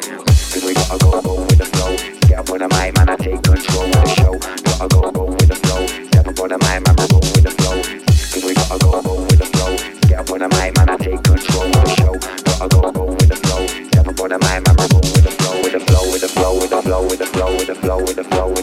Cause we gotta go, go with the flow. Get up on the mic, man, I take control of the show. Gotta go, go with the flow. Step up on the mic, man, I go with the flow. Cause we gotta go, go with the flow. Get up on the mic, man, I take control of the show. Gotta go, go with the flow. Step up on the mic, man, I go with the flow, with the flow, with the flow, with the flow, with the flow, with the flow, with the flow. With the flow.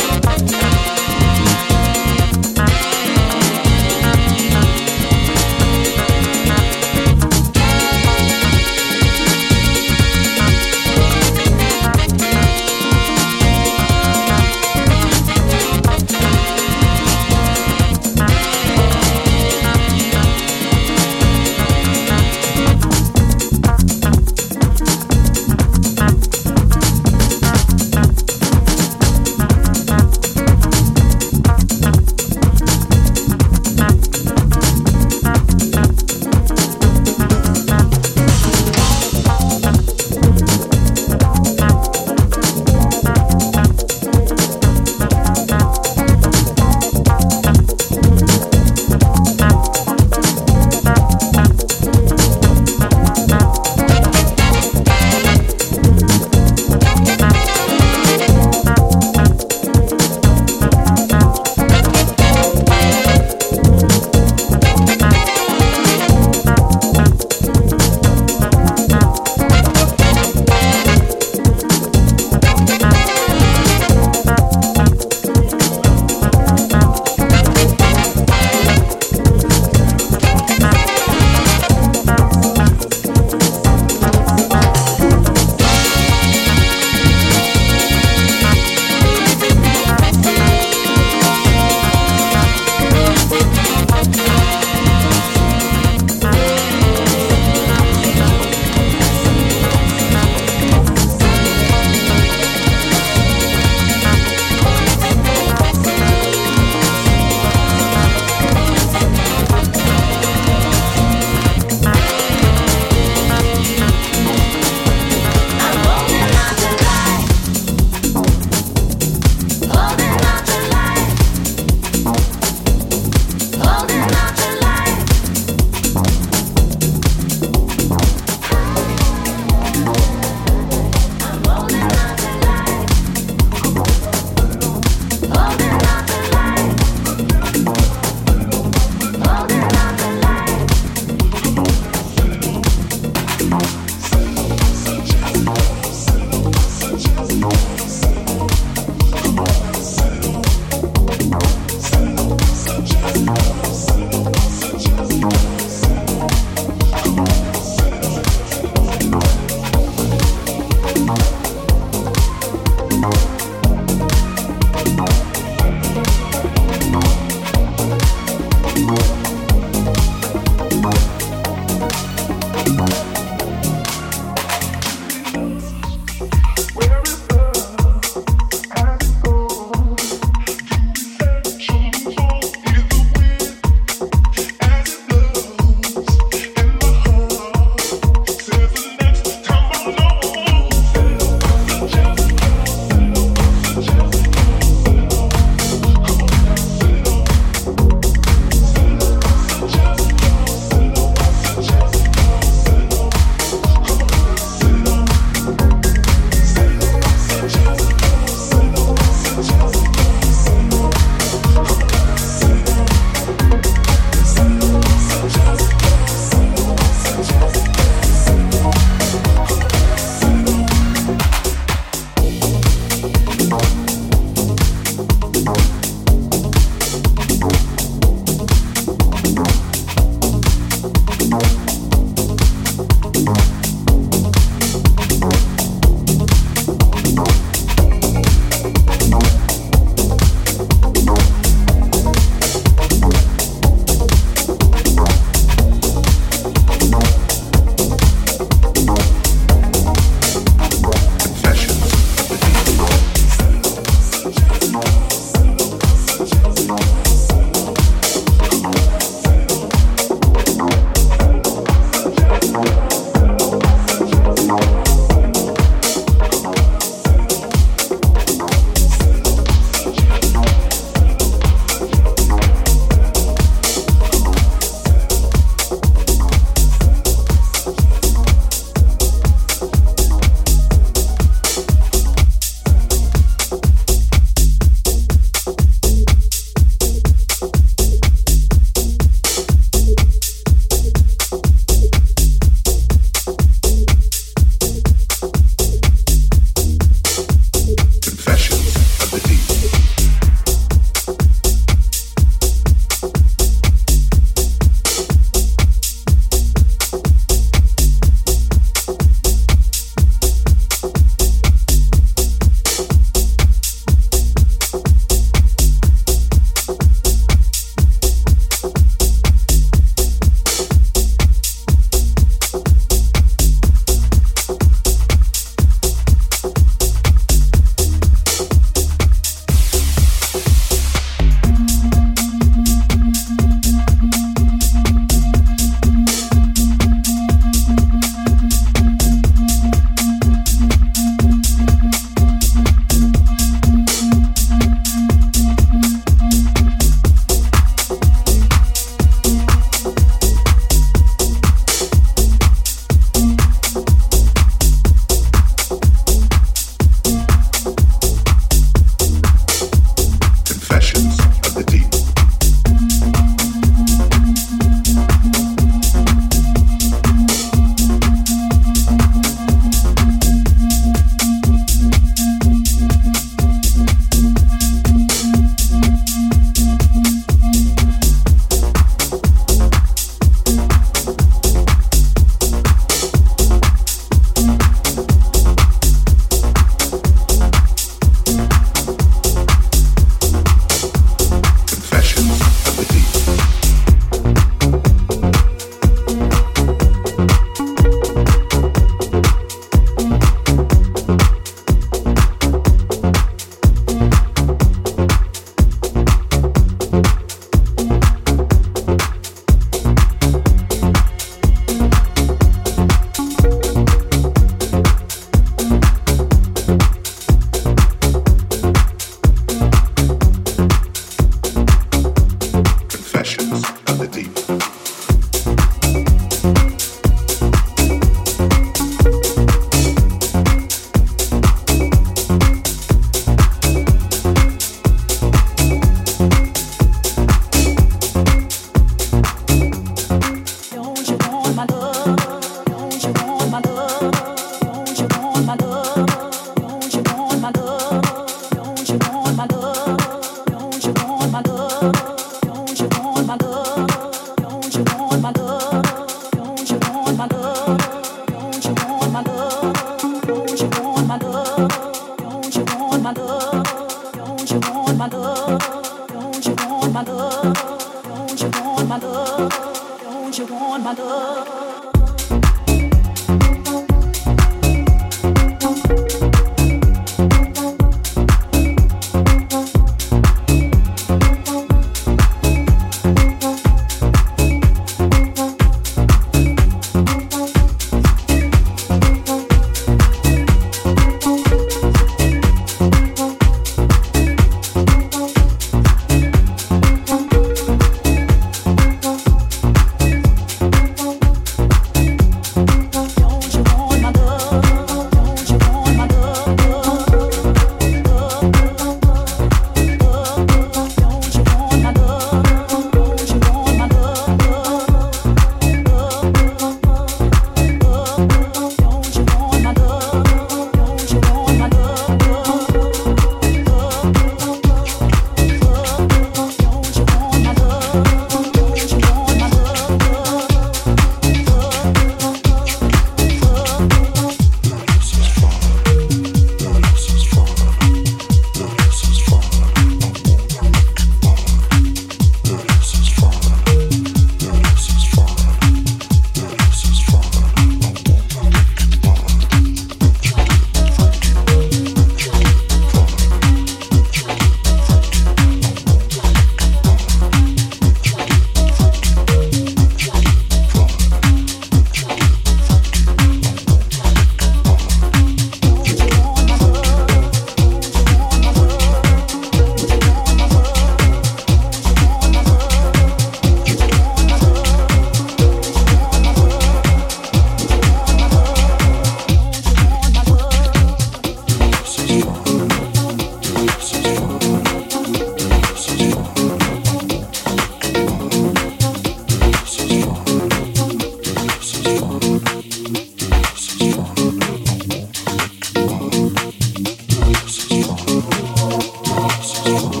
you.